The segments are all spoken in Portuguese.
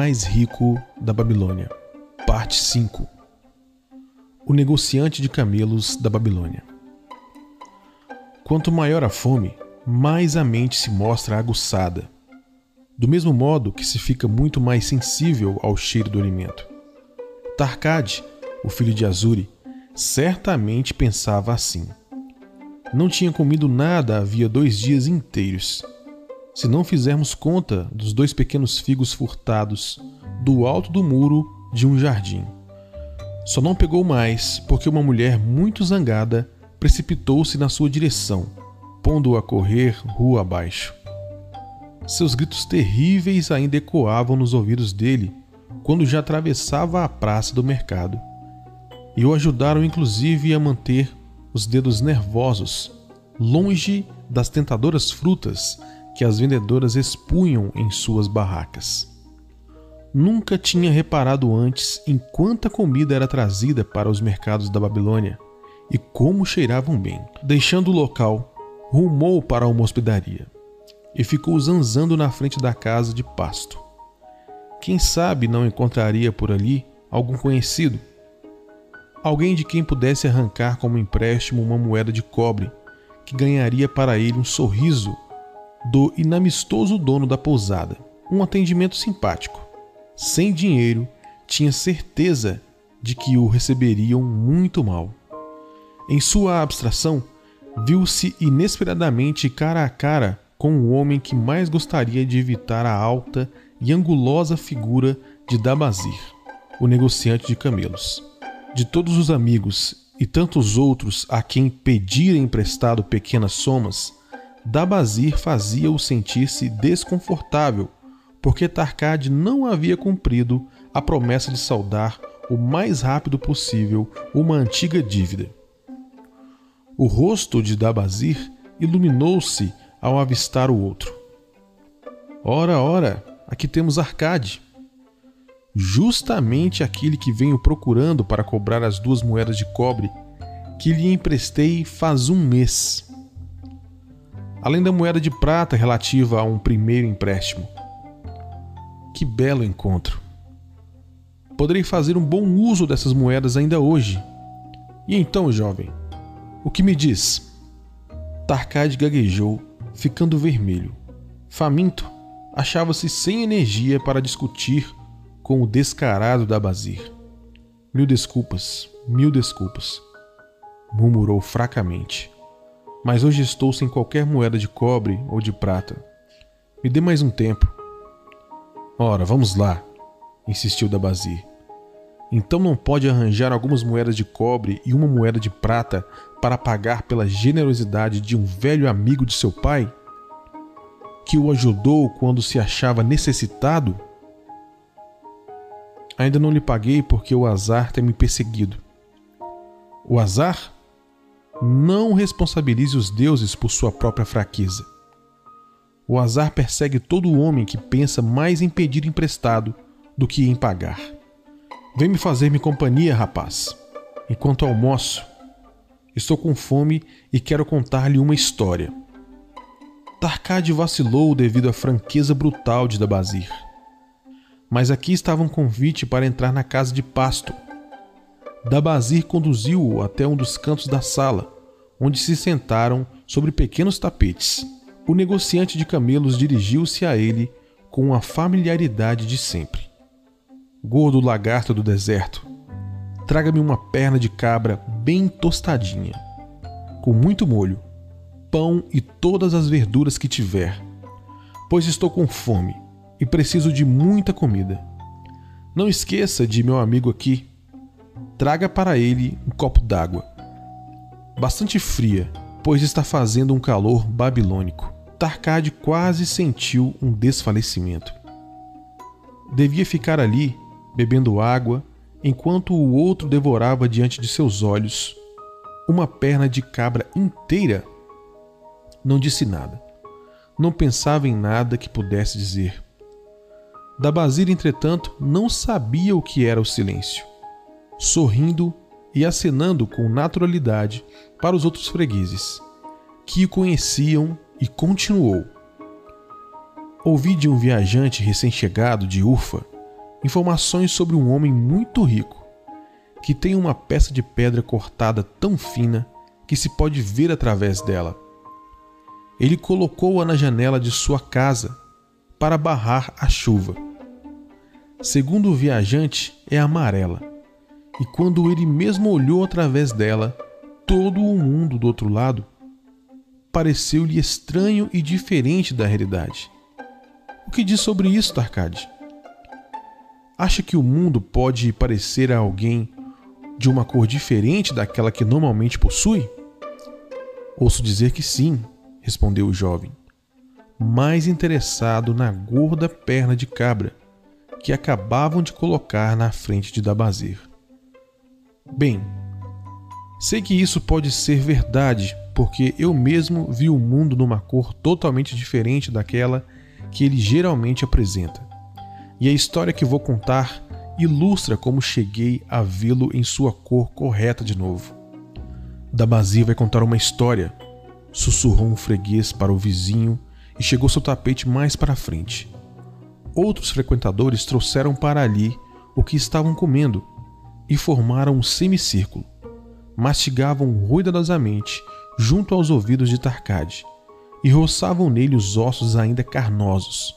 mais rico da Babilônia. Parte 5 O negociante de camelos da Babilônia. Quanto maior a fome, mais a mente se mostra aguçada, do mesmo modo que se fica muito mais sensível ao cheiro do alimento. Tarkad, o filho de Azuri, certamente pensava assim. Não tinha comido nada havia dois dias inteiros. Se não fizermos conta dos dois pequenos figos furtados do alto do muro de um jardim. Só não pegou mais porque uma mulher muito zangada precipitou-se na sua direção, pondo-o a correr rua abaixo. Seus gritos terríveis ainda ecoavam nos ouvidos dele quando já atravessava a praça do mercado. E o ajudaram inclusive a manter os dedos nervosos longe das tentadoras frutas que as vendedoras expunham em suas barracas. Nunca tinha reparado antes em quanta comida era trazida para os mercados da Babilônia e como cheiravam bem. Deixando o local, rumou para uma hospedaria e ficou zanzando na frente da casa de pasto. Quem sabe não encontraria por ali algum conhecido? Alguém de quem pudesse arrancar como empréstimo uma moeda de cobre, que ganharia para ele um sorriso do inamistoso dono da pousada. Um atendimento simpático. Sem dinheiro, tinha certeza de que o receberiam muito mal. Em sua abstração, viu-se inesperadamente cara a cara com o homem que mais gostaria de evitar a alta e angulosa figura de Dabazir, o negociante de camelos. De todos os amigos e tantos outros a quem pedira emprestado pequenas somas, Dabazir fazia-o sentir-se desconfortável, porque Tarkad não havia cumprido a promessa de saldar o mais rápido possível uma antiga dívida. O rosto de Dabazir iluminou-se ao avistar o outro. Ora, ora, aqui temos Arcade. Justamente aquele que venho procurando para cobrar as duas moedas de cobre que lhe emprestei faz um mês além da moeda de prata relativa a um primeiro empréstimo. Que belo encontro! Poderei fazer um bom uso dessas moedas ainda hoje. E então, jovem, o que me diz? Tarkad gaguejou, ficando vermelho. Faminto, achava-se sem energia para discutir com o descarado da Bazir. Mil desculpas, mil desculpas, murmurou fracamente mas hoje estou sem qualquer moeda de cobre ou de prata. Me dê mais um tempo. Ora, vamos lá, insistiu Dabazir. Então não pode arranjar algumas moedas de cobre e uma moeda de prata para pagar pela generosidade de um velho amigo de seu pai? Que o ajudou quando se achava necessitado? Ainda não lhe paguei porque o azar tem me perseguido. O azar? Não responsabilize os deuses por sua própria fraqueza. O azar persegue todo homem que pensa mais em pedir emprestado do que em pagar. Vem me fazer-me companhia, rapaz, enquanto almoço. Estou com fome e quero contar-lhe uma história. Tarkad vacilou devido à franqueza brutal de Dabazir. Mas aqui estava um convite para entrar na casa de pasto Dabazir conduziu-o até um dos cantos da sala, onde se sentaram sobre pequenos tapetes. O negociante de camelos dirigiu-se a ele com a familiaridade de sempre. Gordo lagarto do deserto, traga-me uma perna de cabra bem tostadinha, com muito molho, pão e todas as verduras que tiver, pois estou com fome e preciso de muita comida. Não esqueça de meu amigo aqui, traga para ele um copo d'água. Bastante fria, pois está fazendo um calor babilônico. Tarkad quase sentiu um desfalecimento. Devia ficar ali, bebendo água, enquanto o outro devorava diante de seus olhos uma perna de cabra inteira. Não disse nada. Não pensava em nada que pudesse dizer. Dabazir, entretanto, não sabia o que era o silêncio sorrindo e acenando com naturalidade para os outros fregueses, que o conheciam e continuou. Ouvi de um viajante recém-chegado de Urfa informações sobre um homem muito rico que tem uma peça de pedra cortada tão fina que se pode ver através dela. Ele colocou-a na janela de sua casa para barrar a chuva. Segundo o viajante, é amarela, e quando ele mesmo olhou através dela, todo o mundo do outro lado pareceu-lhe estranho e diferente da realidade. O que diz sobre isso, Tarkade? Acha que o mundo pode parecer a alguém de uma cor diferente daquela que normalmente possui? Ouço dizer que sim, respondeu o jovem, mais interessado na gorda perna de cabra que acabavam de colocar na frente de Dabazir. Bem, sei que isso pode ser verdade, porque eu mesmo vi o mundo numa cor totalmente diferente daquela que ele geralmente apresenta. E a história que vou contar ilustra como cheguei a vê-lo em sua cor correta de novo. Dabazir vai contar uma história, sussurrou um freguês para o vizinho e chegou seu tapete mais para frente. Outros frequentadores trouxeram para ali o que estavam comendo e formaram um semicírculo. Mastigavam ruidosamente junto aos ouvidos de Tarcade e roçavam nele os ossos ainda carnosos.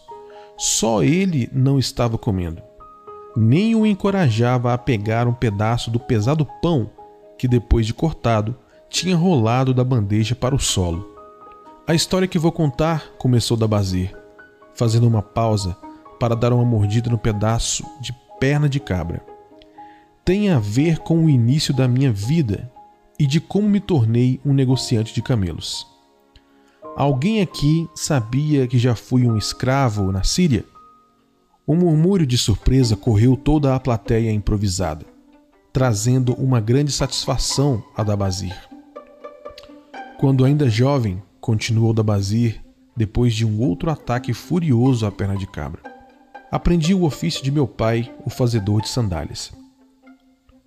Só ele não estava comendo nem o encorajava a pegar um pedaço do pesado pão que, depois de cortado, tinha rolado da bandeja para o solo. A história que vou contar começou da Bazir, fazendo uma pausa para dar uma mordida no pedaço de perna de cabra. Tem a ver com o início da minha vida e de como me tornei um negociante de camelos. Alguém aqui sabia que já fui um escravo na Síria? Um murmúrio de surpresa correu toda a plateia improvisada, trazendo uma grande satisfação a Dabazir. Quando ainda jovem, continuou Dabazir, depois de um outro ataque furioso à perna de cabra. Aprendi o ofício de meu pai, o fazedor de sandálias.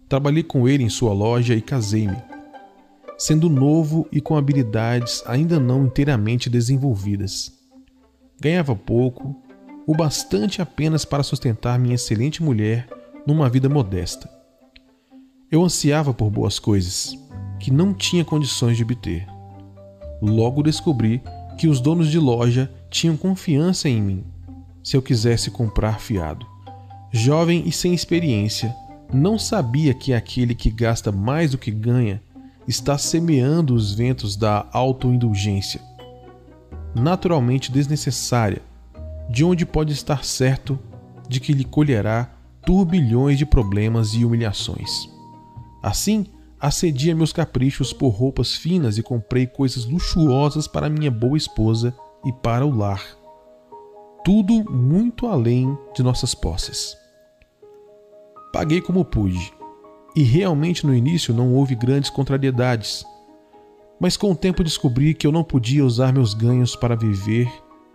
Trabalhei com ele em sua loja e casei-me. Sendo novo e com habilidades ainda não inteiramente desenvolvidas. Ganhava pouco o bastante apenas para sustentar minha excelente mulher numa vida modesta. Eu ansiava por boas coisas, que não tinha condições de obter. Logo descobri que os donos de loja tinham confiança em mim, se eu quisesse comprar fiado. Jovem e sem experiência, não sabia que aquele que gasta mais do que ganha está semeando os ventos da autoindulgência, naturalmente desnecessária de onde pode estar certo de que lhe colherá turbilhões de problemas e humilhações. Assim, acedia meus caprichos por roupas finas e comprei coisas luxuosas para minha boa esposa e para o lar. Tudo muito além de nossas posses. Paguei como pude, e realmente no início não houve grandes contrariedades. Mas com o tempo descobri que eu não podia usar meus ganhos para viver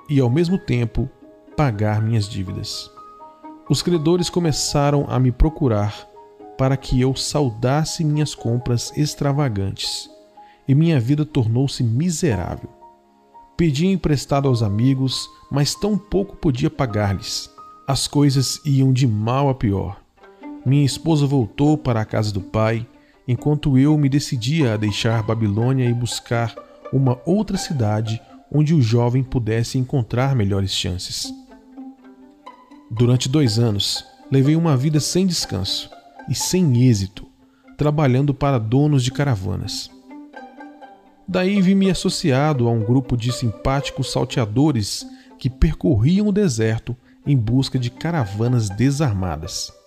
e, ao mesmo tempo, pagar minhas dívidas. Os credores começaram a me procurar para que eu saudasse minhas compras extravagantes, e minha vida tornou-se miserável. Pedi emprestado aos amigos, mas tão pouco podia pagar-lhes. As coisas iam de mal a pior. Minha esposa voltou para a casa do pai, enquanto eu me decidia a deixar Babilônia e buscar uma outra cidade onde o jovem pudesse encontrar melhores chances. Durante dois anos, levei uma vida sem descanso e sem êxito, trabalhando para donos de caravanas. Daí vi-me associado a um grupo de simpáticos salteadores que percorriam o deserto em busca de caravanas desarmadas.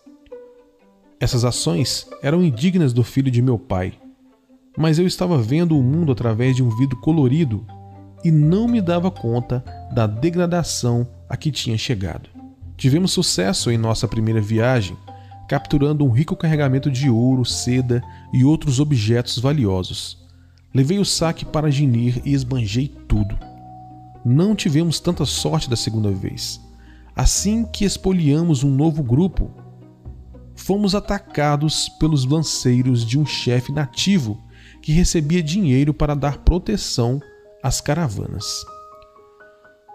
Essas ações eram indignas do filho de meu pai, mas eu estava vendo o mundo através de um vidro colorido e não me dava conta da degradação a que tinha chegado. Tivemos sucesso em nossa primeira viagem, capturando um rico carregamento de ouro, seda e outros objetos valiosos. Levei o saque para Ginir e esbanjei tudo. Não tivemos tanta sorte da segunda vez. Assim que espoliamos um novo grupo, fomos atacados pelos lanceiros de um chefe nativo que recebia dinheiro para dar proteção às caravanas.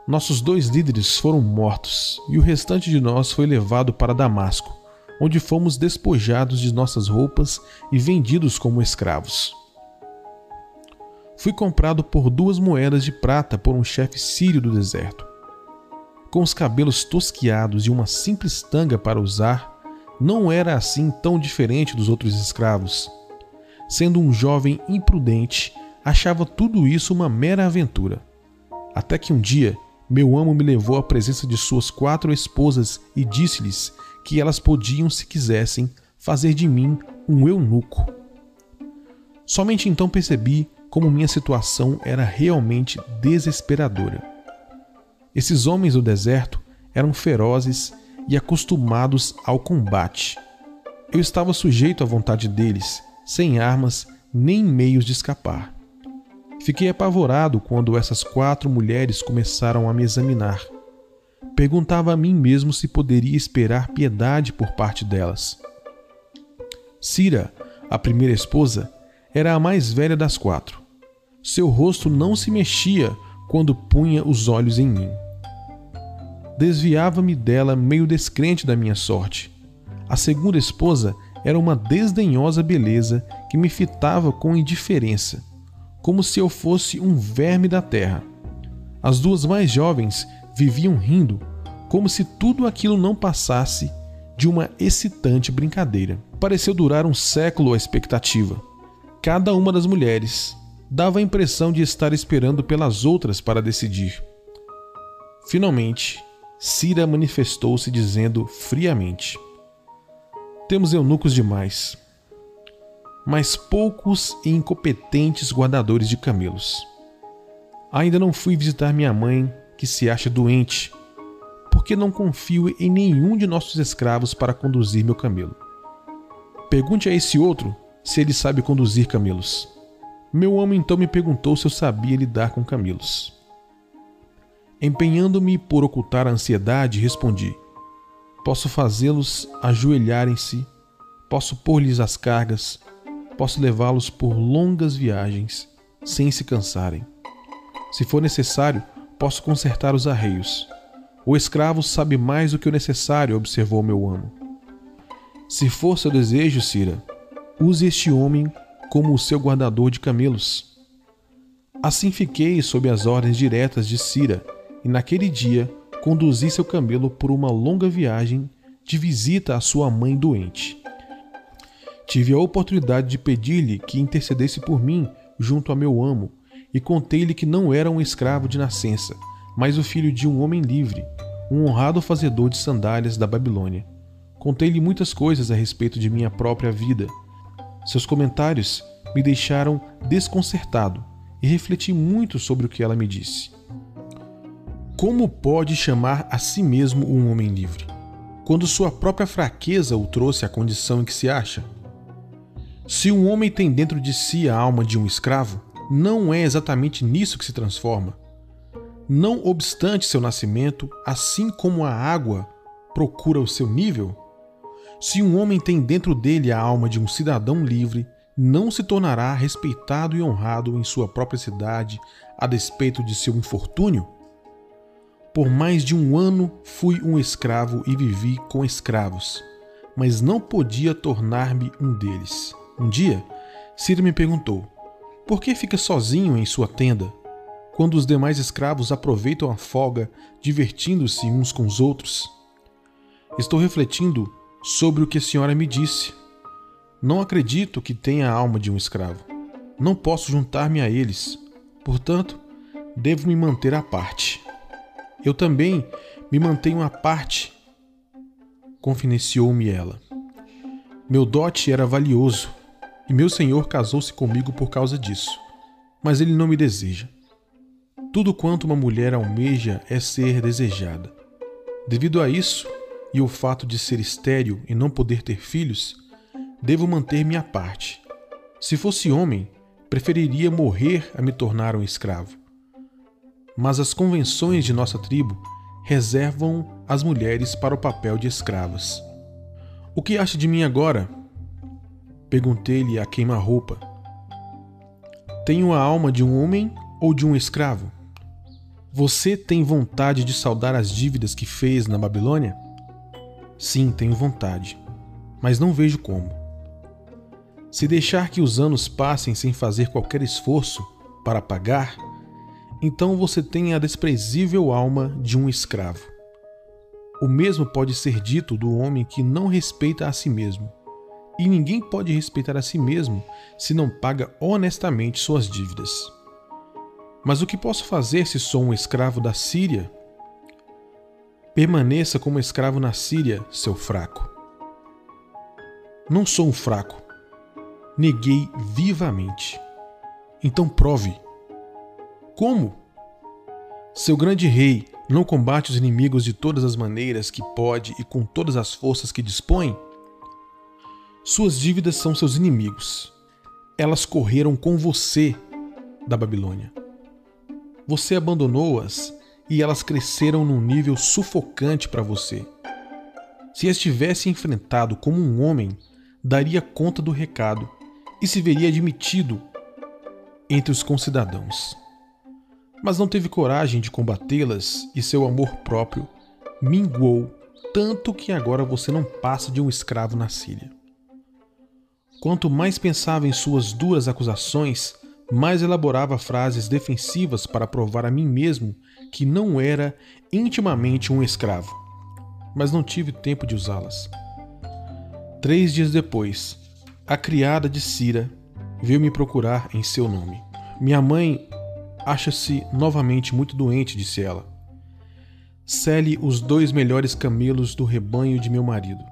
nossos dois líderes foram mortos e o restante de nós foi levado para Damasco, onde fomos despojados de nossas roupas e vendidos como escravos. Fui comprado por duas moedas de prata por um chefe sírio do deserto. Com os cabelos tosquiados e uma simples tanga para usar, não era assim tão diferente dos outros escravos. Sendo um jovem imprudente, achava tudo isso uma mera aventura. Até que um dia, meu amo me levou à presença de suas quatro esposas e disse-lhes que elas podiam, se quisessem, fazer de mim um eunuco. Somente então percebi como minha situação era realmente desesperadora. Esses homens do deserto eram ferozes e acostumados ao combate. Eu estava sujeito à vontade deles, sem armas nem meios de escapar. Fiquei apavorado quando essas quatro mulheres começaram a me examinar. Perguntava a mim mesmo se poderia esperar piedade por parte delas. Cira, a primeira esposa, era a mais velha das quatro. Seu rosto não se mexia quando punha os olhos em mim. Desviava-me dela meio descrente da minha sorte. A segunda esposa era uma desdenhosa beleza que me fitava com indiferença, como se eu fosse um verme da terra. As duas mais jovens viviam rindo, como se tudo aquilo não passasse de uma excitante brincadeira. Pareceu durar um século a expectativa. Cada uma das mulheres dava a impressão de estar esperando pelas outras para decidir. Finalmente, Cira manifestou-se dizendo friamente: Temos eunucos demais, mas poucos e incompetentes guardadores de camelos. Ainda não fui visitar minha mãe, que se acha doente, porque não confio em nenhum de nossos escravos para conduzir meu camelo. Pergunte a esse outro se ele sabe conduzir camelos. Meu homem então me perguntou se eu sabia lidar com camelos. Empenhando-me por ocultar a ansiedade, respondi: Posso fazê-los ajoelharem-se, posso pôr-lhes as cargas, posso levá-los por longas viagens, sem se cansarem. Se for necessário, posso consertar os arreios. O escravo sabe mais do que o necessário, observou meu amo. Se for seu desejo, Cira, use este homem como o seu guardador de camelos. Assim fiquei sob as ordens diretas de Cira, e naquele dia conduzi seu camelo por uma longa viagem de visita à sua mãe doente. Tive a oportunidade de pedir-lhe que intercedesse por mim junto a meu amo, e contei-lhe que não era um escravo de nascença, mas o filho de um homem livre, um honrado fazedor de sandálias da Babilônia. Contei-lhe muitas coisas a respeito de minha própria vida, seus comentários me deixaram desconcertado e refleti muito sobre o que ela me disse. Como pode chamar a si mesmo um homem livre, quando sua própria fraqueza o trouxe à condição em que se acha? Se um homem tem dentro de si a alma de um escravo, não é exatamente nisso que se transforma. Não obstante seu nascimento, assim como a água procura o seu nível, se um homem tem dentro dele a alma de um cidadão livre, não se tornará respeitado e honrado em sua própria cidade a despeito de seu infortúnio? Por mais de um ano fui um escravo e vivi com escravos, mas não podia tornar-me um deles. Um dia, Ciro me perguntou: Por que fica sozinho em sua tenda, quando os demais escravos aproveitam a folga, divertindo-se uns com os outros? Estou refletindo sobre o que a senhora me disse. Não acredito que tenha a alma de um escravo. Não posso juntar-me a eles. Portanto, devo me manter à parte. Eu também me mantenho à parte, confidenciou-me ela. Meu dote era valioso e meu senhor casou-se comigo por causa disso, mas ele não me deseja. Tudo quanto uma mulher almeja é ser desejada. Devido a isso, e o fato de ser estéril e não poder ter filhos, devo manter-me à parte. Se fosse homem, preferiria morrer a me tornar um escravo. Mas as convenções de nossa tribo reservam as mulheres para o papel de escravas. O que acha de mim agora? Perguntei-lhe a queima-roupa. Tenho a alma de um homem ou de um escravo? Você tem vontade de saldar as dívidas que fez na Babilônia? Sim, tenho vontade, mas não vejo como. Se deixar que os anos passem sem fazer qualquer esforço para pagar, então você tem a desprezível alma de um escravo. O mesmo pode ser dito do homem que não respeita a si mesmo. E ninguém pode respeitar a si mesmo se não paga honestamente suas dívidas. Mas o que posso fazer se sou um escravo da Síria? Permaneça como escravo na Síria, seu fraco. Não sou um fraco. Neguei vivamente. Então prove. Como? Seu grande rei não combate os inimigos de todas as maneiras que pode e com todas as forças que dispõe? Suas dívidas são seus inimigos. Elas correram com você da Babilônia. Você abandonou-as e elas cresceram num nível sufocante para você. Se as tivesse enfrentado como um homem, daria conta do recado e se veria admitido entre os concidadãos. Mas não teve coragem de combatê-las e seu amor próprio minguou tanto que agora você não passa de um escravo na Síria. Quanto mais pensava em suas duras acusações, mais elaborava frases defensivas para provar a mim mesmo que não era intimamente um escravo. Mas não tive tempo de usá-las. Três dias depois, a criada de Cira veio me procurar em seu nome. Minha mãe acha-se novamente muito doente, disse ela. Cele os dois melhores camelos do rebanho de meu marido.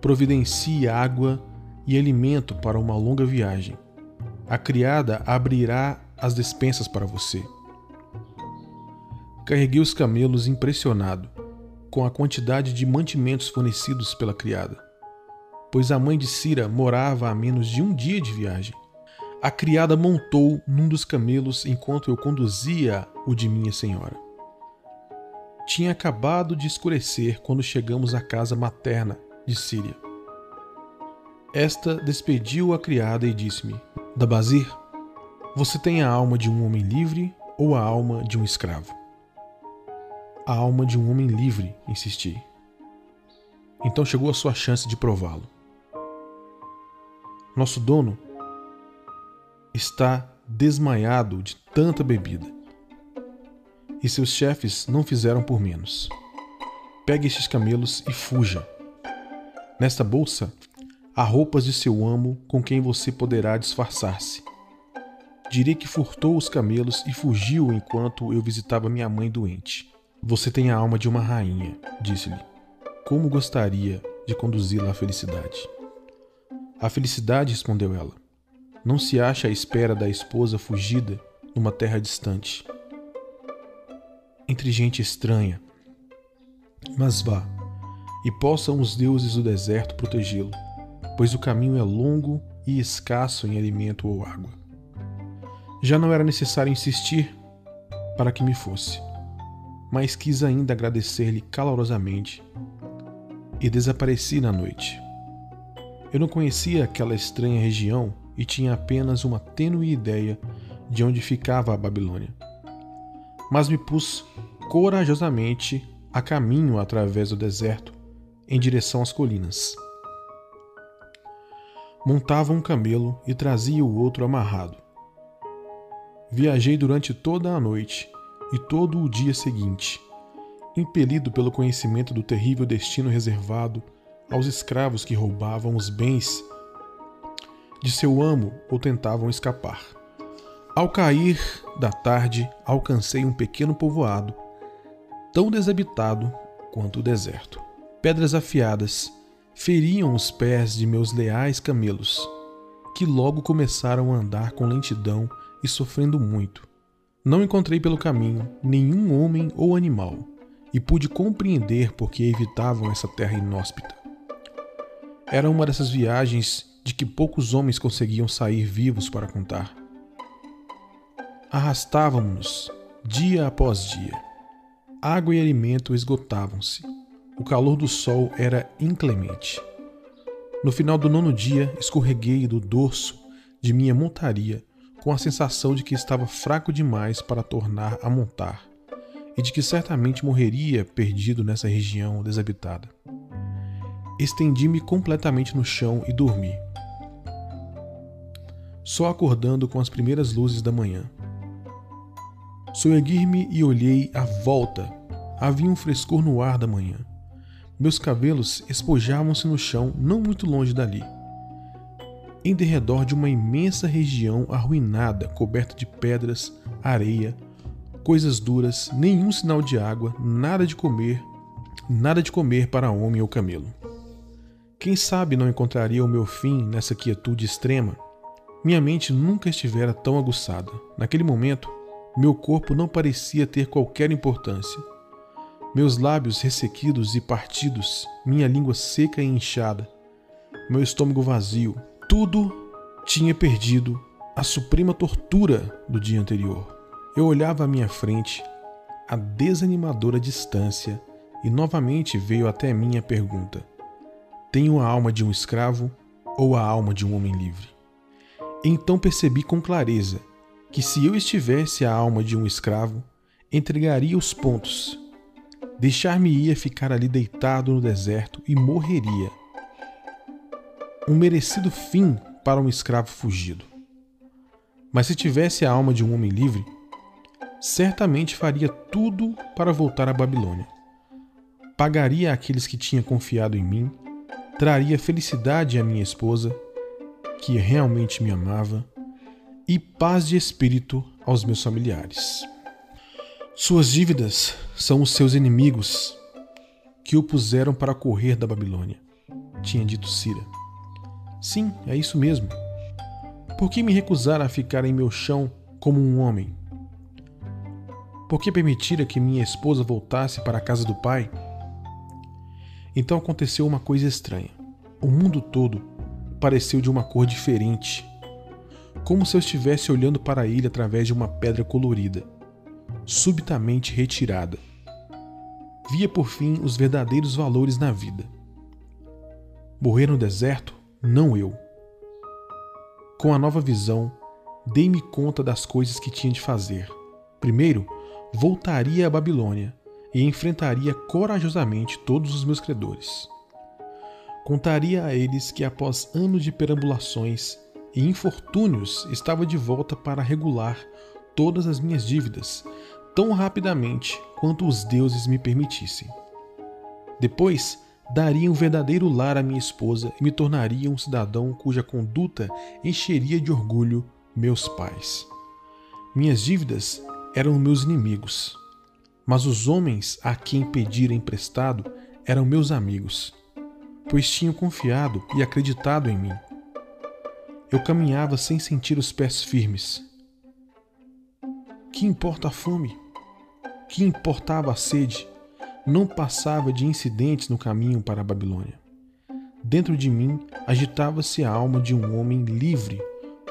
Providencie água e alimento para uma longa viagem a criada abrirá as despensas para você. Carreguei os camelos impressionado com a quantidade de mantimentos fornecidos pela criada, pois a mãe de Cira morava a menos de um dia de viagem. A criada montou num dos camelos enquanto eu conduzia o de minha senhora. Tinha acabado de escurecer quando chegamos à casa materna de Síria. Esta despediu a criada e disse-me: Dabazir, você tem a alma de um homem livre ou a alma de um escravo? A alma de um homem livre, insisti. Então chegou a sua chance de prová-lo. Nosso dono está desmaiado de tanta bebida. E seus chefes não fizeram por menos. Pegue estes camelos e fuja. Nesta bolsa Há roupas de seu amo com quem você poderá disfarçar-se. Direi que furtou os camelos e fugiu enquanto eu visitava minha mãe doente. Você tem a alma de uma rainha, disse-lhe. Como gostaria de conduzi-la à felicidade? A felicidade, respondeu ela, não se acha à espera da esposa fugida numa terra distante. Entre gente estranha. Mas vá, e possam os deuses do deserto protegê-lo pois o caminho é longo e escasso em alimento ou água. Já não era necessário insistir para que me fosse, mas quis ainda agradecer-lhe calorosamente e desapareci na noite. Eu não conhecia aquela estranha região e tinha apenas uma tênue ideia de onde ficava a Babilônia. Mas me pus corajosamente a caminho através do deserto em direção às colinas montava um camelo e trazia o outro amarrado. Viajei durante toda a noite e todo o dia seguinte, impelido pelo conhecimento do terrível destino reservado aos escravos que roubavam os bens de seu amo ou tentavam escapar. Ao cair da tarde, alcancei um pequeno povoado, tão desabitado quanto o deserto. Pedras afiadas feriam os pés de meus leais camelos, que logo começaram a andar com lentidão e sofrendo muito. Não encontrei pelo caminho nenhum homem ou animal, e pude compreender por que evitavam essa terra inóspita. Era uma dessas viagens de que poucos homens conseguiam sair vivos para contar. Arrastávamos-nos dia após dia. Água e alimento esgotavam-se o calor do sol era inclemente. No final do nono dia, escorreguei do dorso de minha montaria com a sensação de que estava fraco demais para tornar a montar e de que certamente morreria perdido nessa região desabitada. Estendi-me completamente no chão e dormi. Só acordando com as primeiras luzes da manhã. Soergui-me e olhei à volta. Havia um frescor no ar da manhã. Meus cabelos espojavam-se no chão não muito longe dali. Em derredor de uma imensa região arruinada, coberta de pedras, areia, coisas duras, nenhum sinal de água, nada de comer, nada de comer para homem ou camelo. Quem sabe não encontraria o meu fim nessa quietude extrema? Minha mente nunca estivera tão aguçada. Naquele momento, meu corpo não parecia ter qualquer importância. Meus lábios ressequidos e partidos, minha língua seca e inchada, meu estômago vazio, tudo tinha perdido a suprema tortura do dia anterior. Eu olhava à minha frente, a desanimadora distância, e novamente veio até mim a pergunta: tenho a alma de um escravo ou a alma de um homem livre? Então percebi com clareza que se eu estivesse a alma de um escravo, entregaria os pontos, deixar-me-ia ficar ali deitado no deserto e morreria. Um merecido fim para um escravo fugido. Mas se tivesse a alma de um homem livre, certamente faria tudo para voltar à Babilônia. Pagaria àqueles que tinham confiado em mim traria felicidade à minha esposa, que realmente me amava, e paz de espírito aos meus familiares. Suas dívidas são os seus inimigos que o puseram para correr da Babilônia, tinha dito Cira. Sim, é isso mesmo. Por que me recusar a ficar em meu chão como um homem? Por que permitira que minha esposa voltasse para a casa do pai? Então aconteceu uma coisa estranha. O mundo todo pareceu de uma cor diferente, como se eu estivesse olhando para ele através de uma pedra colorida, subitamente retirada. Via por fim os verdadeiros valores na vida. Morrer no deserto, não eu. Com a nova visão, dei-me conta das coisas que tinha de fazer. Primeiro, voltaria à Babilônia e enfrentaria corajosamente todos os meus credores. Contaria a eles que, após anos de perambulações e infortúnios, estava de volta para regular todas as minhas dívidas, tão rapidamente quanto os deuses me permitissem. Depois, daria um verdadeiro lar à minha esposa e me tornaria um cidadão cuja conduta encheria de orgulho meus pais. Minhas dívidas eram meus inimigos, mas os homens a quem pedira emprestado eram meus amigos, pois tinham confiado e acreditado em mim. Eu caminhava sem sentir os pés firmes. Que importa a fome? Que importava a sede? Não passava de incidentes no caminho para a Babilônia. Dentro de mim agitava-se a alma de um homem livre,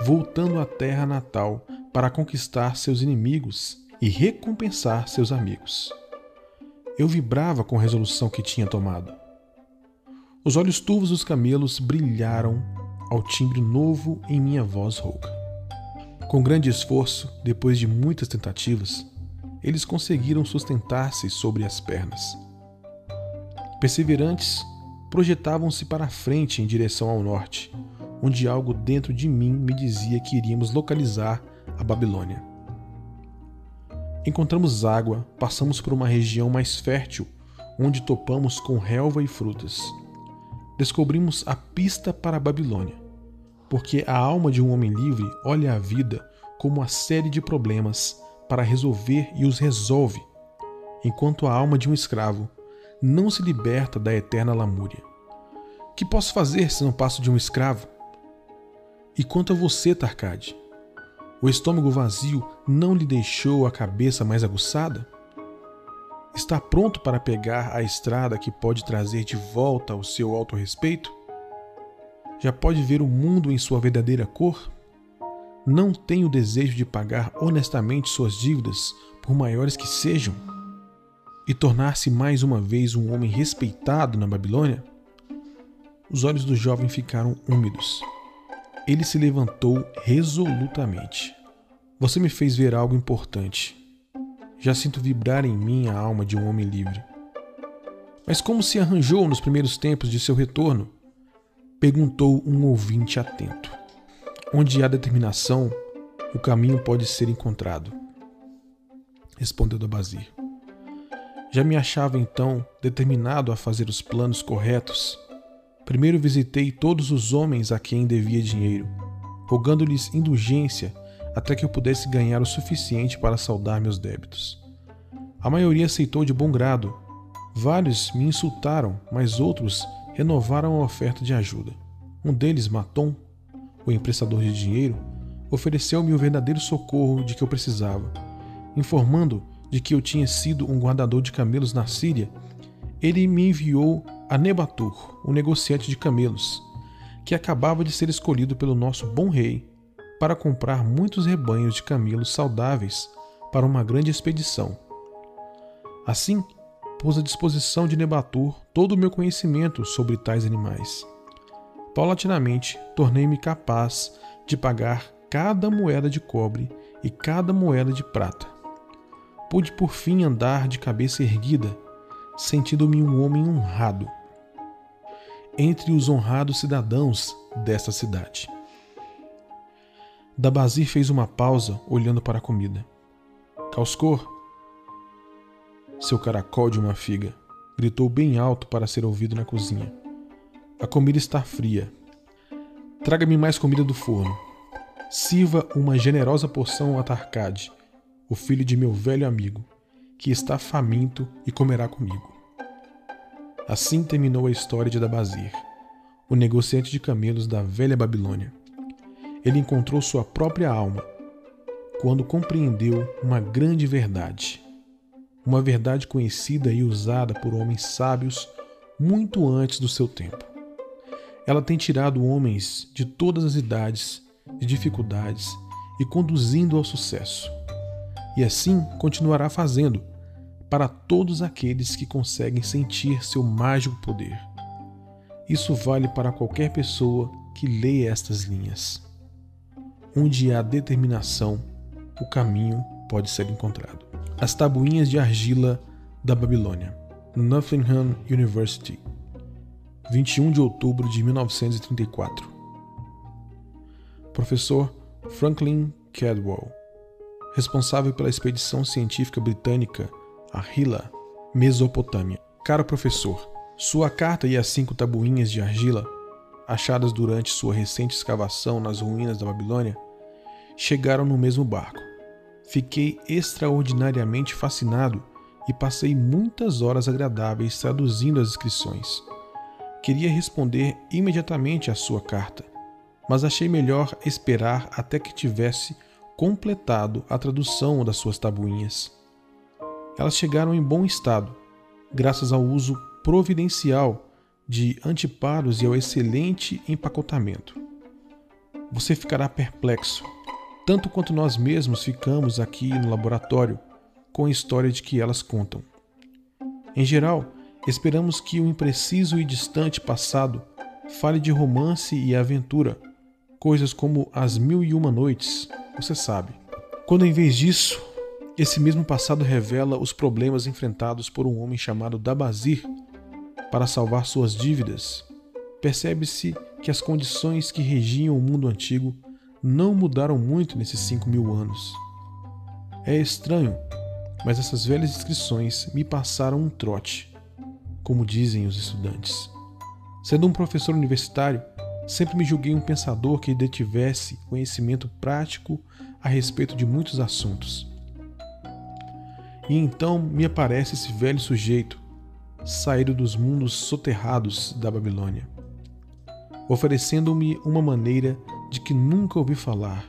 voltando à terra natal para conquistar seus inimigos e recompensar seus amigos. Eu vibrava com a resolução que tinha tomado. Os olhos turvos dos camelos brilharam ao timbre novo em minha voz rouca. Com grande esforço, depois de muitas tentativas, eles conseguiram sustentar-se sobre as pernas. Perseverantes, projetavam-se para a frente em direção ao norte, onde algo dentro de mim me dizia que iríamos localizar a Babilônia. Encontramos água, passamos por uma região mais fértil, onde topamos com relva e frutas. Descobrimos a pista para a Babilônia, porque a alma de um homem livre olha a vida como uma série de problemas para resolver e os resolve, enquanto a alma de um escravo não se liberta da eterna lamúria. Que posso fazer se não passo de um escravo? E quanto a você, Tarcade? O estômago vazio não lhe deixou a cabeça mais aguçada? Está pronto para pegar a estrada que pode trazer de volta o seu autorrespeito? Já pode ver o mundo em sua verdadeira cor? Não tem o desejo de pagar honestamente suas dívidas, por maiores que sejam? E tornar-se mais uma vez um homem respeitado na Babilônia? Os olhos do jovem ficaram úmidos. Ele se levantou resolutamente. Você me fez ver algo importante. Já sinto vibrar em mim a alma de um homem livre. Mas como se arranjou nos primeiros tempos de seu retorno? Perguntou um ouvinte atento. Onde há determinação, o caminho pode ser encontrado. Respondeu Dabazir. Já me achava então determinado a fazer os planos corretos. Primeiro visitei todos os homens a quem devia dinheiro, rogando-lhes indulgência até que eu pudesse ganhar o suficiente para saldar meus débitos. A maioria aceitou de bom grado. Vários me insultaram, mas outros renovaram a oferta de ajuda. Um deles, Maton, o emprestador de dinheiro, ofereceu-me o verdadeiro socorro de que eu precisava, informando de que eu tinha sido um guardador de camelos na Síria, ele me enviou a Nebatur, o negociante de camelos, que acabava de ser escolhido pelo nosso bom rei para comprar muitos rebanhos de camelos saudáveis para uma grande expedição. Assim, pus à disposição de Nebatur todo o meu conhecimento sobre tais animais. Paulatinamente, tornei-me capaz de pagar cada moeda de cobre e cada moeda de prata pude por fim andar de cabeça erguida, sentindo-me um homem honrado entre os honrados cidadãos desta cidade. Dabazir fez uma pausa olhando para a comida. Causcor, seu caracol de uma figa, gritou bem alto para ser ouvido na cozinha. A comida está fria. Traga-me mais comida do forno. Sirva uma generosa porção a Tarcade o filho de meu velho amigo, que está faminto e comerá comigo. Assim terminou a história de Dabazir, o negociante de camelos da velha Babilônia. Ele encontrou sua própria alma quando compreendeu uma grande verdade, uma verdade conhecida e usada por homens sábios muito antes do seu tempo. Ela tem tirado homens de todas as idades, de dificuldades e conduzindo ao sucesso e assim continuará fazendo para todos aqueles que conseguem sentir seu mágico poder. Isso vale para qualquer pessoa que leia estas linhas. Onde há determinação, o caminho pode ser encontrado. As tabuinhas de argila da Babilônia, Nottingham University, 21 de outubro de 1934. Professor Franklin Cadwell responsável pela expedição científica britânica a Hila, Mesopotâmia. Caro professor, sua carta e as cinco tabuinhas de argila, achadas durante sua recente escavação nas ruínas da Babilônia, chegaram no mesmo barco. Fiquei extraordinariamente fascinado e passei muitas horas agradáveis traduzindo as inscrições. Queria responder imediatamente à sua carta, mas achei melhor esperar até que tivesse completado a tradução das suas tabuinhas. Elas chegaram em bom estado, graças ao uso providencial de antiparos e ao excelente empacotamento. Você ficará perplexo, tanto quanto nós mesmos ficamos aqui no laboratório com a história de que elas contam. Em geral, esperamos que o impreciso e distante passado fale de romance e aventura, coisas como As Mil e Uma Noites, você sabe. Quando em vez disso, esse mesmo passado revela os problemas enfrentados por um homem chamado Dabazir para salvar suas dívidas, percebe-se que as condições que regiam o mundo antigo não mudaram muito nesses cinco mil anos. É estranho, mas essas velhas inscrições me passaram um trote, como dizem os estudantes. Sendo um professor universitário, Sempre me julguei um pensador que detivesse conhecimento prático a respeito de muitos assuntos. E então me aparece esse velho sujeito, saído dos mundos soterrados da Babilônia, oferecendo-me uma maneira de que nunca ouvi falar,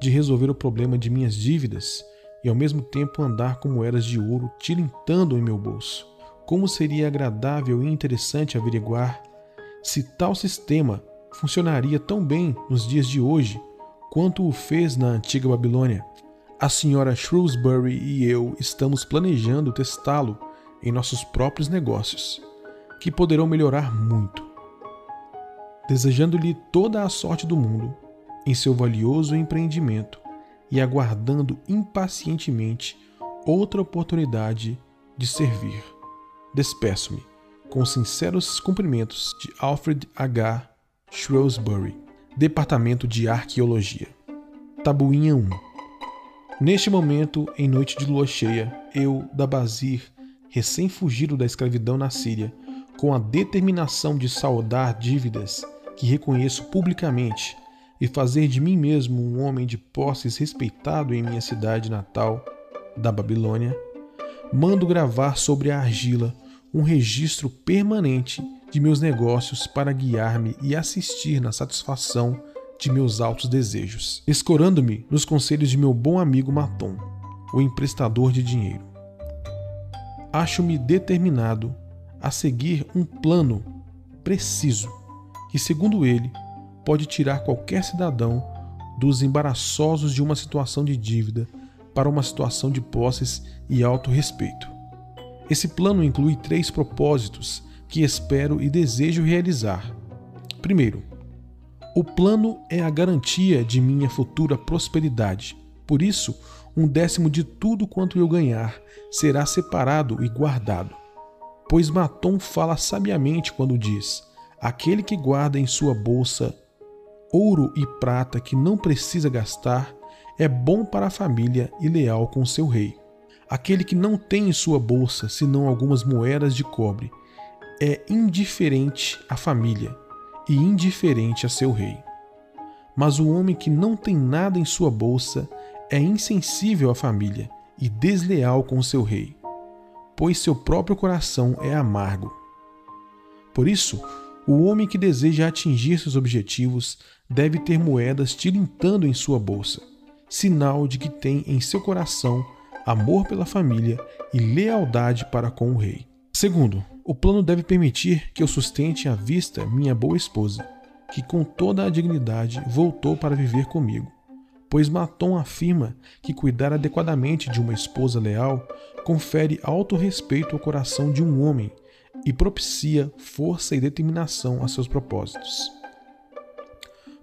de resolver o problema de minhas dívidas e ao mesmo tempo andar com moedas de ouro tilintando em meu bolso. Como seria agradável e interessante averiguar se tal sistema funcionaria tão bem nos dias de hoje quanto o fez na antiga Babilônia. A senhora Shrewsbury e eu estamos planejando testá-lo em nossos próprios negócios, que poderão melhorar muito. Desejando-lhe toda a sorte do mundo em seu valioso empreendimento e aguardando impacientemente outra oportunidade de servir. Despeço-me com sinceros cumprimentos de Alfred H. Shrewsbury, Departamento de Arqueologia. Tabuinha 1 Neste momento, em noite de lua cheia, eu, Dabazir, recém-fugido da escravidão na Síria, com a determinação de saldar dívidas que reconheço publicamente e fazer de mim mesmo um homem de posses respeitado em minha cidade natal, da Babilônia, mando gravar sobre a argila um registro permanente de meus negócios para guiar-me e assistir na satisfação de meus altos desejos, escorando-me nos conselhos de meu bom amigo Matom, o emprestador de dinheiro. Acho-me determinado a seguir um plano preciso que, segundo ele, pode tirar qualquer cidadão dos embaraçosos de uma situação de dívida para uma situação de posses e autorrespeito. Esse plano inclui três propósitos que espero e desejo realizar. Primeiro, o plano é a garantia de minha futura prosperidade. Por isso, um décimo de tudo quanto eu ganhar será separado e guardado. Pois Matom fala sabiamente quando diz: Aquele que guarda em sua bolsa ouro e prata que não precisa gastar é bom para a família e leal com seu rei. Aquele que não tem em sua bolsa senão algumas moedas de cobre é indiferente à família e indiferente a seu rei. Mas o homem que não tem nada em sua bolsa é insensível à família e desleal com seu rei, pois seu próprio coração é amargo. Por isso, o homem que deseja atingir seus objetivos deve ter moedas tilintando em sua bolsa, sinal de que tem em seu coração amor pela família e lealdade para com o rei. Segundo, o plano deve permitir que eu sustente à vista minha boa esposa, que com toda a dignidade voltou para viver comigo. Pois Maton afirma que cuidar adequadamente de uma esposa leal confere alto respeito ao coração de um homem e propicia força e determinação a seus propósitos.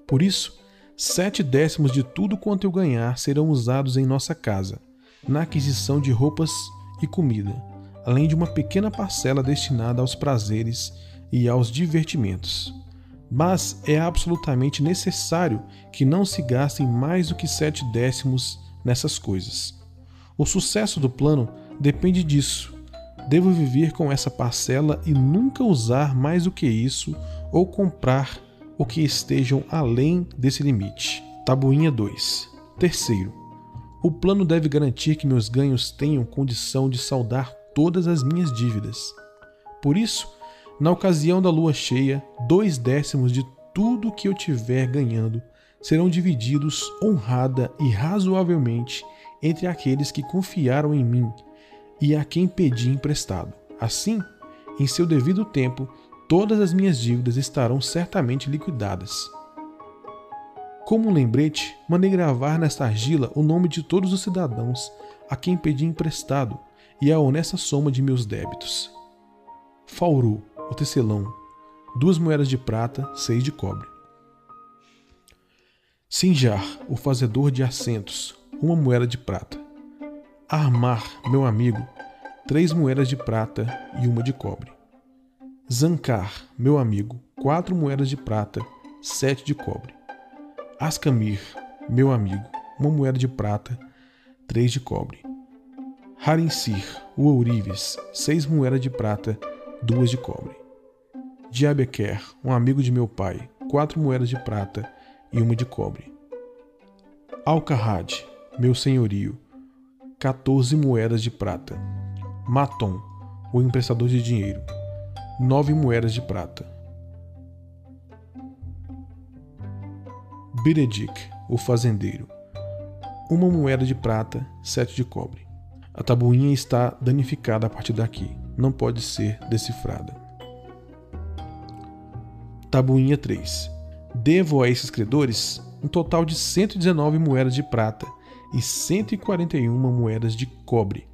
Por isso, sete décimos de tudo quanto eu ganhar serão usados em nossa casa, na aquisição de roupas e comida além de uma pequena parcela destinada aos prazeres e aos divertimentos. Mas é absolutamente necessário que não se gastem mais do que sete décimos nessas coisas. O sucesso do plano depende disso. Devo viver com essa parcela e nunca usar mais do que isso ou comprar o que estejam além desse limite. Tabuinha 2. Terceiro, o plano deve garantir que meus ganhos tenham condição de saldar todas as minhas dívidas. Por isso, na ocasião da lua cheia, dois décimos de tudo que eu tiver ganhando serão divididos honrada e razoavelmente entre aqueles que confiaram em mim e a quem pedi emprestado. Assim, em seu devido tempo, todas as minhas dívidas estarão certamente liquidadas. Como um lembrete, mandei gravar nesta argila o nome de todos os cidadãos a quem pedi emprestado e a honesta soma de meus débitos. Fauru, o tecelão, duas moedas de prata, seis de cobre. Sinjar, o fazedor de assentos, uma moeda de prata. Armar, meu amigo, três moedas de prata e uma de cobre. Zancar, meu amigo, quatro moedas de prata, sete de cobre. Ascamir, meu amigo, uma moeda de prata, três de cobre. Harinsir, o ourives, seis moedas de prata, duas de cobre. Diabequer, um amigo de meu pai, quatro moedas de prata e uma de cobre. Alcarrad, meu senhorio, quatorze moedas de prata. Maton, o emprestador de dinheiro, nove moedas de prata. Beredic, o fazendeiro, uma moeda de prata, sete de cobre. A tabuinha está danificada a partir daqui, não pode ser decifrada. Tabuinha 3. Devo a esses credores um total de 119 moedas de prata e 141 moedas de cobre.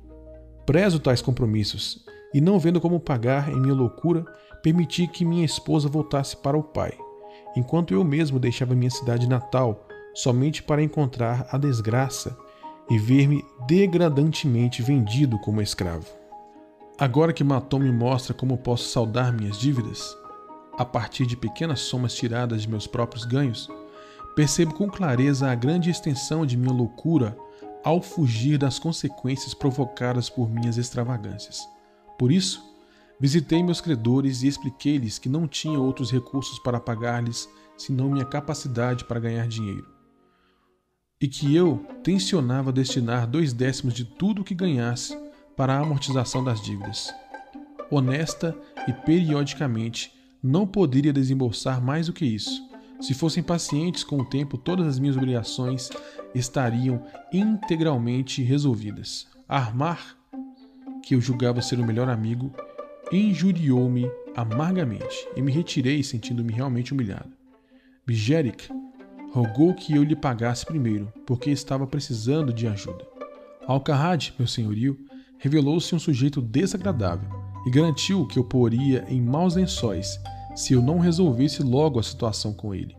Prezo tais compromissos e, não vendo como pagar em minha loucura, permiti que minha esposa voltasse para o pai, enquanto eu mesmo deixava minha cidade natal somente para encontrar a desgraça e ver-me degradantemente vendido como escravo. Agora que Matom me mostra como posso saldar minhas dívidas, a partir de pequenas somas tiradas de meus próprios ganhos, percebo com clareza a grande extensão de minha loucura ao fugir das consequências provocadas por minhas extravagâncias. Por isso, visitei meus credores e expliquei-lhes que não tinha outros recursos para pagar-lhes senão minha capacidade para ganhar dinheiro e que eu tensionava destinar dois décimos de tudo o que ganhasse para a amortização das dívidas. Honesta e periodicamente, não poderia desembolsar mais do que isso. Se fossem pacientes com o tempo, todas as minhas obrigações estariam integralmente resolvidas. Armar, que eu julgava ser o melhor amigo, injuriou-me amargamente e me retirei sentindo-me realmente humilhado. Bijeric rogou que eu lhe pagasse primeiro, porque estava precisando de ajuda. Alcarrade, meu senhorio, revelou-se um sujeito desagradável e garantiu que eu poria em maus lençóis se eu não resolvesse logo a situação com ele.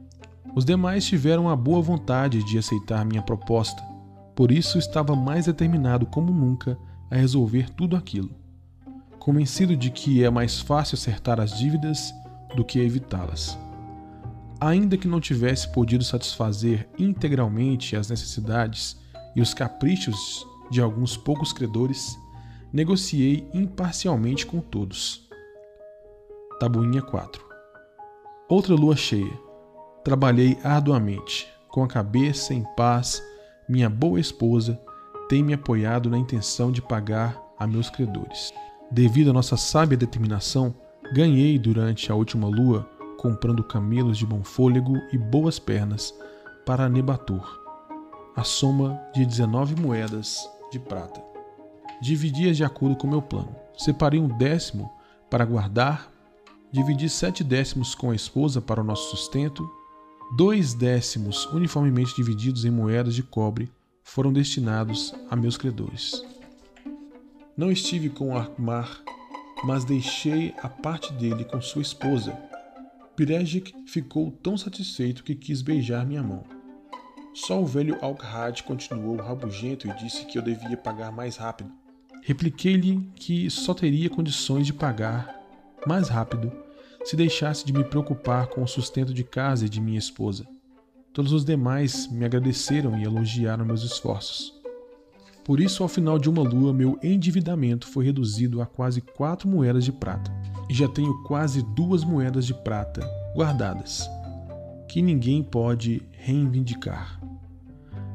Os demais tiveram a boa vontade de aceitar minha proposta, por isso estava mais determinado como nunca a resolver tudo aquilo, convencido de que é mais fácil acertar as dívidas do que evitá-las ainda que não tivesse podido satisfazer integralmente as necessidades e os caprichos de alguns poucos credores, negociei imparcialmente com todos. Tabuinha 4 Outra lua cheia. Trabalhei arduamente, com a cabeça em paz. Minha boa esposa tem me apoiado na intenção de pagar a meus credores. Devido à nossa sábia determinação, ganhei durante a última lua comprando camelos de bom fôlego e boas pernas para Nebatur, a soma de 19 moedas de prata. Dividi-as de acordo com meu plano. Separei um décimo para guardar, dividi sete décimos com a esposa para o nosso sustento, dois décimos uniformemente divididos em moedas de cobre foram destinados a meus credores. Não estive com Armar, mas deixei a parte dele com sua esposa, Pirejic ficou tão satisfeito que quis beijar minha mão. Só o velho Alkhad continuou rabugento e disse que eu devia pagar mais rápido. Repliquei-lhe que só teria condições de pagar mais rápido se deixasse de me preocupar com o sustento de casa e de minha esposa. Todos os demais me agradeceram e elogiaram meus esforços. Por isso, ao final de uma lua, meu endividamento foi reduzido a quase quatro moedas de prata e já tenho quase duas moedas de prata guardadas, que ninguém pode reivindicar.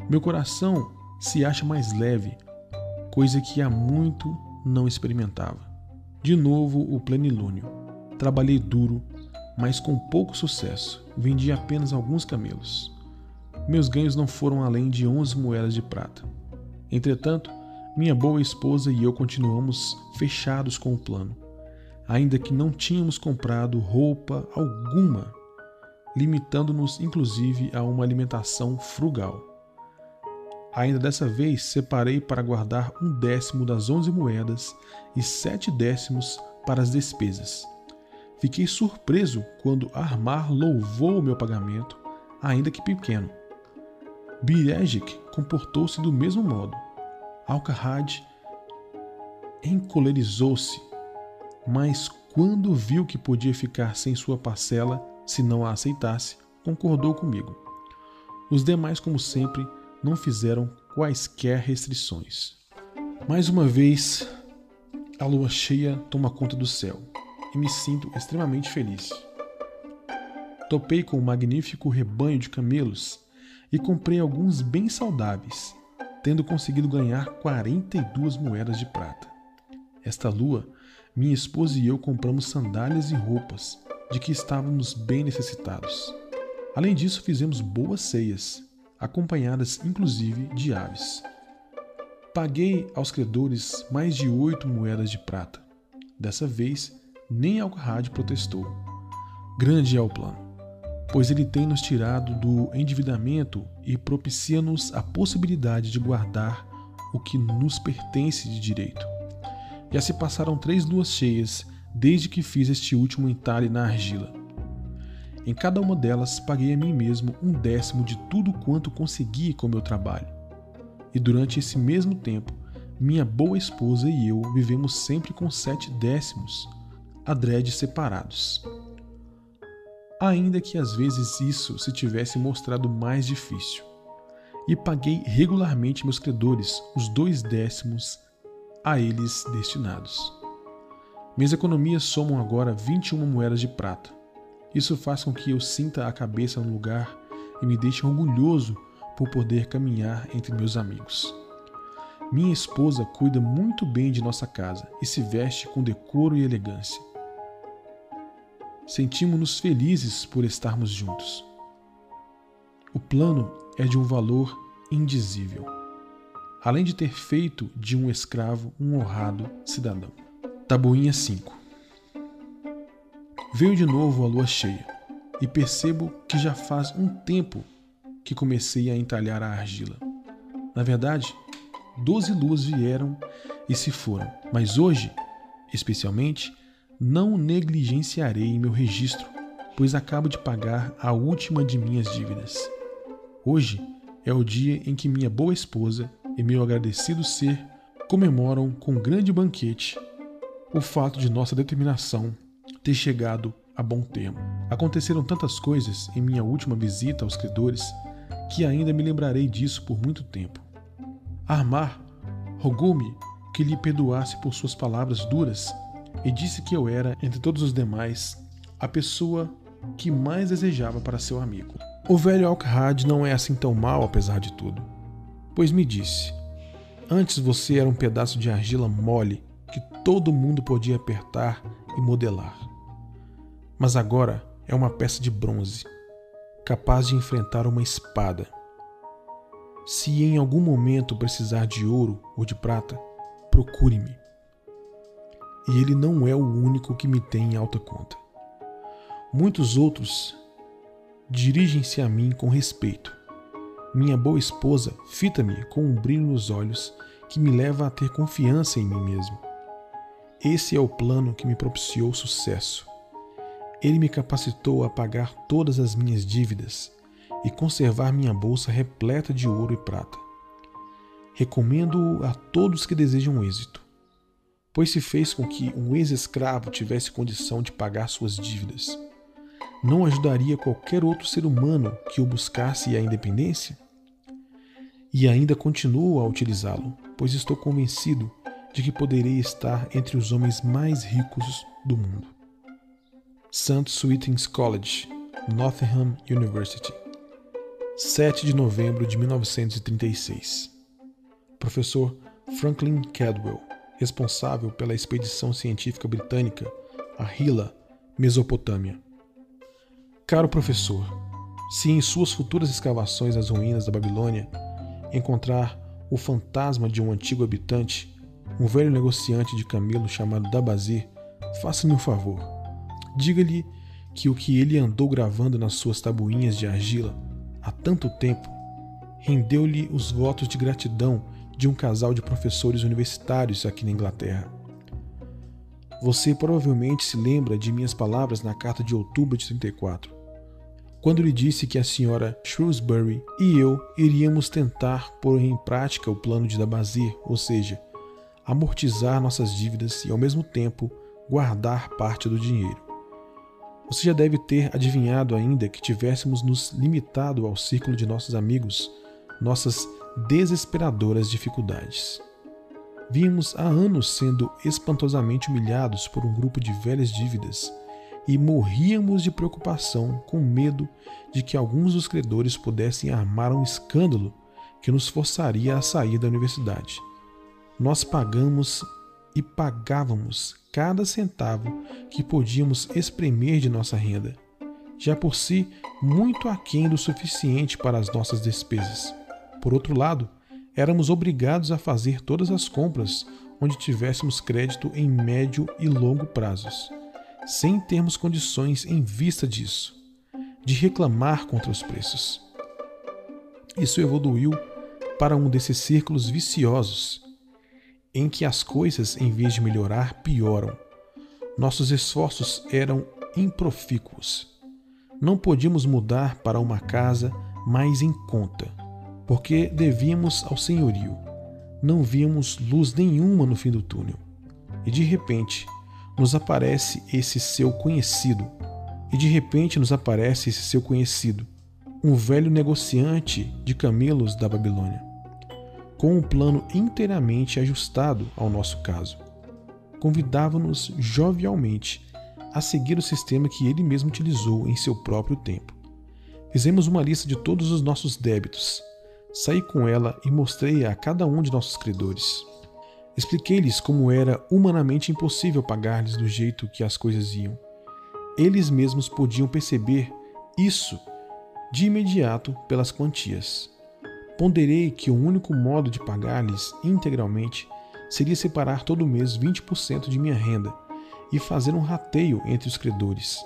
Meu coração se acha mais leve, coisa que há muito não experimentava. De novo, o plenilúnio. Trabalhei duro, mas com pouco sucesso. Vendi apenas alguns camelos. Meus ganhos não foram além de 11 moedas de prata. Entretanto, minha boa esposa e eu continuamos fechados com o plano ainda que não tínhamos comprado roupa alguma, limitando-nos inclusive a uma alimentação frugal. Ainda dessa vez separei para guardar um décimo das onze moedas e sete décimos para as despesas. Fiquei surpreso quando Armar louvou o meu pagamento, ainda que pequeno. Biregic comportou-se do mesmo modo. Alcahad encolerizou-se mas quando viu que podia ficar sem sua parcela se não a aceitasse, concordou comigo. Os demais, como sempre, não fizeram quaisquer restrições. Mais uma vez, a lua cheia toma conta do céu e me sinto extremamente feliz. Topei com um magnífico rebanho de camelos e comprei alguns bem saudáveis, tendo conseguido ganhar 42 moedas de prata. Esta lua minha esposa e eu compramos sandálias e roupas, de que estávamos bem necessitados. Além disso, fizemos boas ceias, acompanhadas inclusive de aves. Paguei aos credores mais de oito moedas de prata. Dessa vez, nem Alcarrade protestou. Grande é o plano, pois ele tem nos tirado do endividamento e propicia-nos a possibilidade de guardar o que nos pertence de direito. Já se passaram três luas cheias desde que fiz este último entalhe na argila. Em cada uma delas paguei a mim mesmo um décimo de tudo quanto consegui com meu trabalho. e durante esse mesmo tempo, minha boa esposa e eu vivemos sempre com sete décimos, adredes separados. Ainda que às vezes isso se tivesse mostrado mais difícil. E paguei regularmente meus credores os dois décimos a eles destinados. Minhas economias somam agora 21 moedas de prata. Isso faz com que eu sinta a cabeça no lugar e me deixe orgulhoso por poder caminhar entre meus amigos. Minha esposa cuida muito bem de nossa casa e se veste com decoro e elegância. Sentimos-nos felizes por estarmos juntos. O plano é de um valor indizível, além de ter feito de um escravo um honrado cidadão. Tabuinha 5 Veio de novo a lua cheia e percebo que já faz um tempo que comecei a entalhar a argila. Na verdade, doze luas vieram e se foram, mas hoje, especialmente, não negligenciarei meu registro, pois acabo de pagar a última de minhas dívidas. Hoje é o dia em que minha boa esposa e meu agradecido ser comemoram com grande banquete o fato de nossa determinação ter chegado a bom termo. Aconteceram tantas coisas em minha última visita aos credores que ainda me lembrarei disso por muito tempo. Armar rogou-me que lhe perdoasse por suas palavras duras e disse que eu era, entre todos os demais, a pessoa que mais desejava para seu amigo. O velho Alkhad não é assim tão mal apesar de tudo, pois me disse: Antes você era um pedaço de argila mole que todo mundo podia apertar e modelar. Mas agora é uma peça de bronze capaz de enfrentar uma espada. Se em algum momento precisar de ouro ou de prata, procure-me. E ele não é o único que me tem em alta conta. Muitos outros dirigem-se a mim com respeito. Minha boa esposa fita-me com um brilho nos olhos que me leva a ter confiança em mim mesmo. Esse é o plano que me propiciou sucesso. Ele me capacitou a pagar todas as minhas dívidas e conservar minha bolsa repleta de ouro e prata. Recomendo-o a todos que desejam êxito, pois se fez com que um ex-escravo tivesse condição de pagar suas dívidas. Não ajudaria qualquer outro ser humano que o buscasse a independência? E ainda continuo a utilizá-lo, pois estou convencido de que poderei estar entre os homens mais ricos do mundo. St. Swithin's College, Nottingham University, 7 de novembro de 1936. Professor Franklin Cadwell, responsável pela expedição científica britânica a Hilla, Mesopotâmia. Caro professor, se em suas futuras escavações nas ruínas da Babilônia encontrar o fantasma de um antigo habitante, um velho negociante de camelo chamado Dabazir, faça-me um favor Diga-lhe que o que ele andou gravando nas suas tabuinhas de argila há tanto tempo rendeu-lhe os votos de gratidão de um casal de professores universitários aqui na Inglaterra. Você provavelmente se lembra de minhas palavras na carta de outubro de 34, quando lhe disse que a senhora Shrewsbury e eu iríamos tentar pôr em prática o plano de Dabazir, ou seja, amortizar nossas dívidas e ao mesmo tempo guardar parte do dinheiro. Você já deve ter adivinhado ainda que tivéssemos nos limitado ao círculo de nossos amigos, nossas desesperadoras dificuldades. Vimos há anos sendo espantosamente humilhados por um grupo de velhas dívidas e morríamos de preocupação com medo de que alguns dos credores pudessem armar um escândalo que nos forçaria a sair da universidade. Nós pagamos e pagávamos cada centavo que podíamos espremer de nossa renda, já por si muito aquém do suficiente para as nossas despesas. Por outro lado, éramos obrigados a fazer todas as compras onde tivéssemos crédito em médio e longo prazos, sem termos condições em vista disso, de reclamar contra os preços. Isso evoluiu para um desses círculos viciosos em que as coisas, em vez de melhorar, pioram. Nossos esforços eram improfícuos. Não podíamos mudar para uma casa mais em conta. porque devíamos ao senhorio. Não víamos luz nenhuma no fim do túnel. E de repente, nos aparece esse seu conhecido. E de repente nos aparece esse seu conhecido, um velho negociante de camelos da Babilônia, com um plano inteiramente ajustado ao nosso caso. Convidava-nos jovialmente a seguir o sistema que ele mesmo utilizou em seu próprio tempo. Fizemos uma lista de todos os nossos débitos. Saí com ela e mostrei-a a cada um de nossos credores. Expliquei-lhes como era humanamente impossível pagar-lhes do jeito que as coisas iam. Eles mesmos podiam perceber isso de imediato pelas quantias. Ponderei que o único modo de pagar-lhes integralmente seria separar todo mês 20% de minha renda e fazer um rateio entre os credores,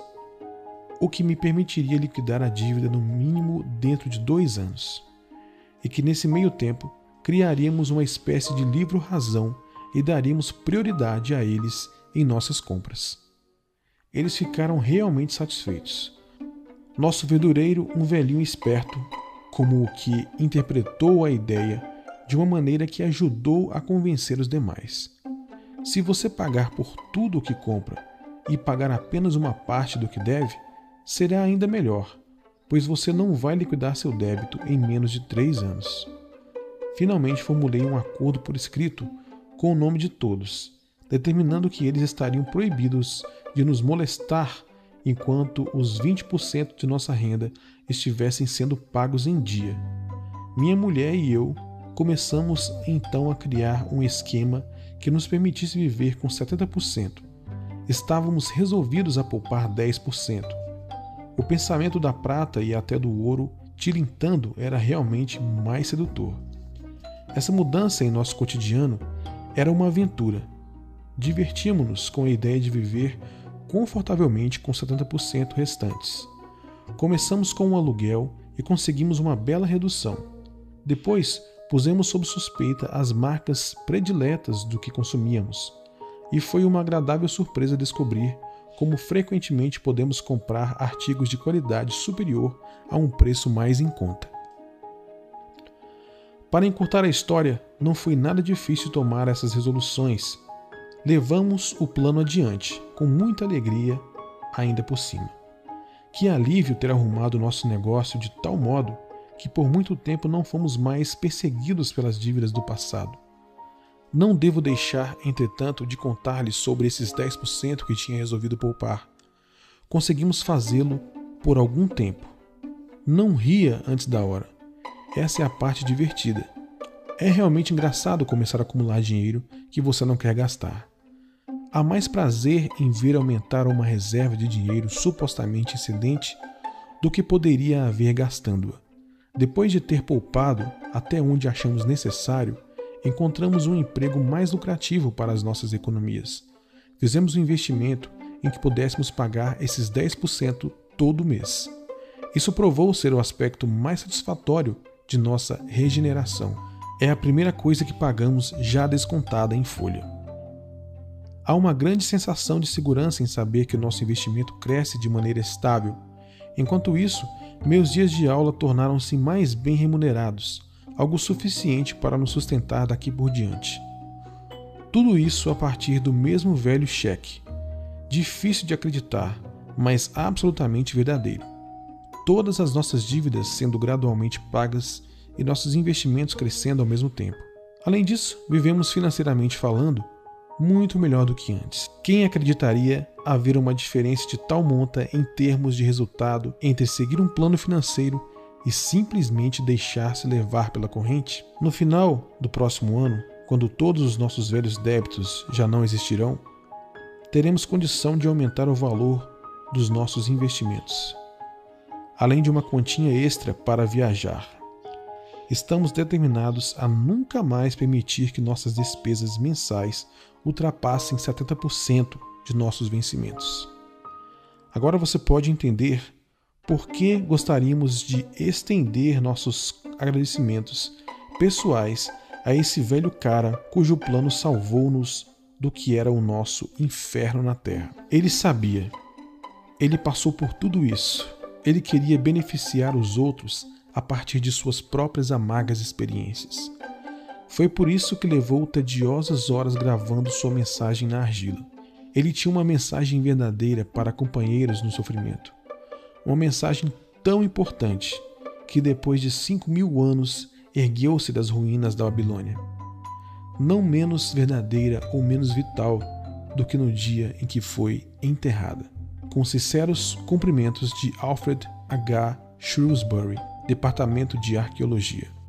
o que me permitiria liquidar a dívida no mínimo dentro de dois anos, e que nesse meio tempo criaríamos uma espécie de livro-razão e daríamos prioridade a eles em nossas compras. Eles ficaram realmente satisfeitos. Nosso verdureiro, um velhinho esperto, como o que interpretou a ideia de uma maneira que ajudou a convencer os demais. Se você pagar por tudo o que compra e pagar apenas uma parte do que deve, será ainda melhor, pois você não vai liquidar seu débito em menos de três anos. Finalmente formulei um acordo por escrito com o nome de todos, determinando que eles estariam proibidos de nos molestar enquanto os 20% de nossa renda estivessem sendo pagos em dia. Minha mulher e eu começamos então a criar um esquema que nos permitisse viver com 70%. Estávamos resolvidos a poupar 10%. O pensamento da prata e até do ouro tilintando era realmente mais sedutor. Essa mudança em nosso cotidiano era uma aventura. Divertíamos-nos com a ideia de viver confortavelmente com 70% restantes. Começamos com um aluguel e conseguimos uma bela redução. Depois, pusemos sob suspeita as marcas prediletas do que consumíamos, e foi uma agradável surpresa descobrir como frequentemente podemos comprar artigos de qualidade superior a um preço mais em conta. Para encurtar a história, não foi nada difícil tomar essas resoluções. Levamos o plano adiante, com muita alegria, ainda por cima. Que alívio ter arrumado nosso negócio de tal modo que por muito tempo não fomos mais perseguidos pelas dívidas do passado. Não devo deixar, entretanto, de contar-lhes sobre esses 10% que tinha resolvido poupar. Conseguimos fazê-lo por algum tempo. Não ria antes da hora. Essa é a parte divertida. É realmente engraçado começar a acumular dinheiro que você não quer gastar. Há mais prazer em ver aumentar uma reserva de dinheiro supostamente excedente do que poderia haver gastando-a. Depois de ter poupado até onde achamos necessário, encontramos um emprego mais lucrativo para as nossas economias. Fizemos um investimento em que pudéssemos pagar esses 10% todo mês. Isso provou ser o aspecto mais satisfatório de nossa regeneração. É a primeira coisa que pagamos já descontada em folha. Há uma grande sensação de segurança em saber que o nosso investimento cresce de maneira estável. Enquanto isso, meus dias de aula tornaram-se mais bem remunerados, algo suficiente para nos sustentar daqui por diante. Tudo isso a partir do mesmo velho cheque. Difícil de acreditar, mas absolutamente verdadeiro. Todas as nossas dívidas sendo gradualmente pagas e nossos investimentos crescendo ao mesmo tempo. Além disso, vivemos financeiramente falando muito melhor do que antes. Quem acreditaria haver uma diferença de tal monta em termos de resultado entre seguir um plano financeiro e simplesmente deixar-se levar pela corrente? No final do próximo ano, quando todos os nossos velhos débitos já não existirão, teremos condição de aumentar o valor dos nossos investimentos, além de uma continha extra para viajar estamos determinados a nunca mais permitir que nossas despesas mensais ultrapassem 70% de nossos vencimentos. Agora você pode entender por que gostaríamos de estender nossos agradecimentos pessoais a esse velho cara cujo plano salvou-nos do que era o nosso inferno na terra. Ele sabia, ele passou por tudo isso, ele queria beneficiar os outros a partir de suas próprias amargas experiências. Foi por isso que levou tediosas horas gravando sua mensagem na argila. Ele tinha uma mensagem verdadeira para companheiros no sofrimento. Uma mensagem tão importante que depois de cinco mil anos ergueu-se das ruínas da Babilônia. Não menos verdadeira ou menos vital do que no dia em que foi enterrada. Com sinceros cumprimentos de Alfred H. Shrewsbury, Departamento de Arqueologia.